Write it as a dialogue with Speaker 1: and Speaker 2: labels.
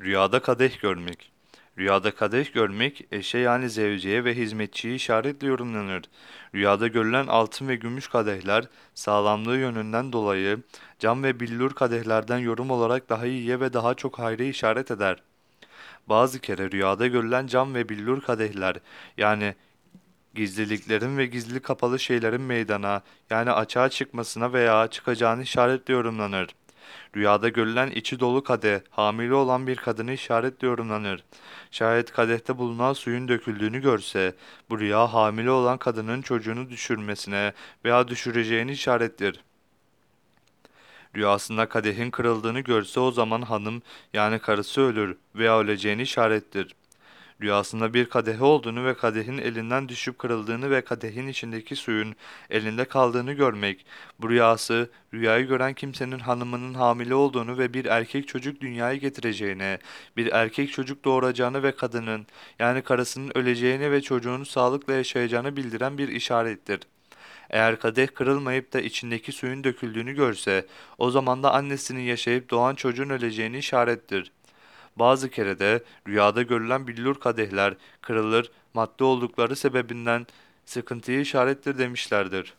Speaker 1: Rüyada kadeh görmek. Rüyada kadeh görmek eşe yani zevceye ve hizmetçiyi işaretle yorumlanır. Rüyada görülen altın ve gümüş kadehler sağlamlığı yönünden dolayı cam ve billur kadehlerden yorum olarak daha iyiye ve daha çok hayra işaret eder. Bazı kere rüyada görülen cam ve billur kadehler yani gizliliklerin ve gizli kapalı şeylerin meydana yani açığa çıkmasına veya çıkacağını işaretle yorumlanır. Rüyada görülen içi dolu kadeh, hamile olan bir kadını işaretle yorumlanır. Şayet kadehte bulunan suyun döküldüğünü görse, bu rüya hamile olan kadının çocuğunu düşürmesine veya düşüreceğini işarettir. Rüyasında kadehin kırıldığını görse o zaman hanım yani karısı ölür veya öleceğini işarettir. Rüyasında bir kadehi olduğunu ve kadehin elinden düşüp kırıldığını ve kadehin içindeki suyun elinde kaldığını görmek. Bu rüyası, rüyayı gören kimsenin hanımının hamile olduğunu ve bir erkek çocuk dünyaya getireceğine, bir erkek çocuk doğuracağını ve kadının, yani karısının öleceğini ve çocuğunu sağlıkla yaşayacağını bildiren bir işarettir. Eğer kadeh kırılmayıp da içindeki suyun döküldüğünü görse, o zaman da annesinin yaşayıp doğan çocuğun öleceğini işarettir. Bazı kere de rüyada görülen billur kadehler kırılır, madde oldukları sebebinden sıkıntıyı işarettir demişlerdir.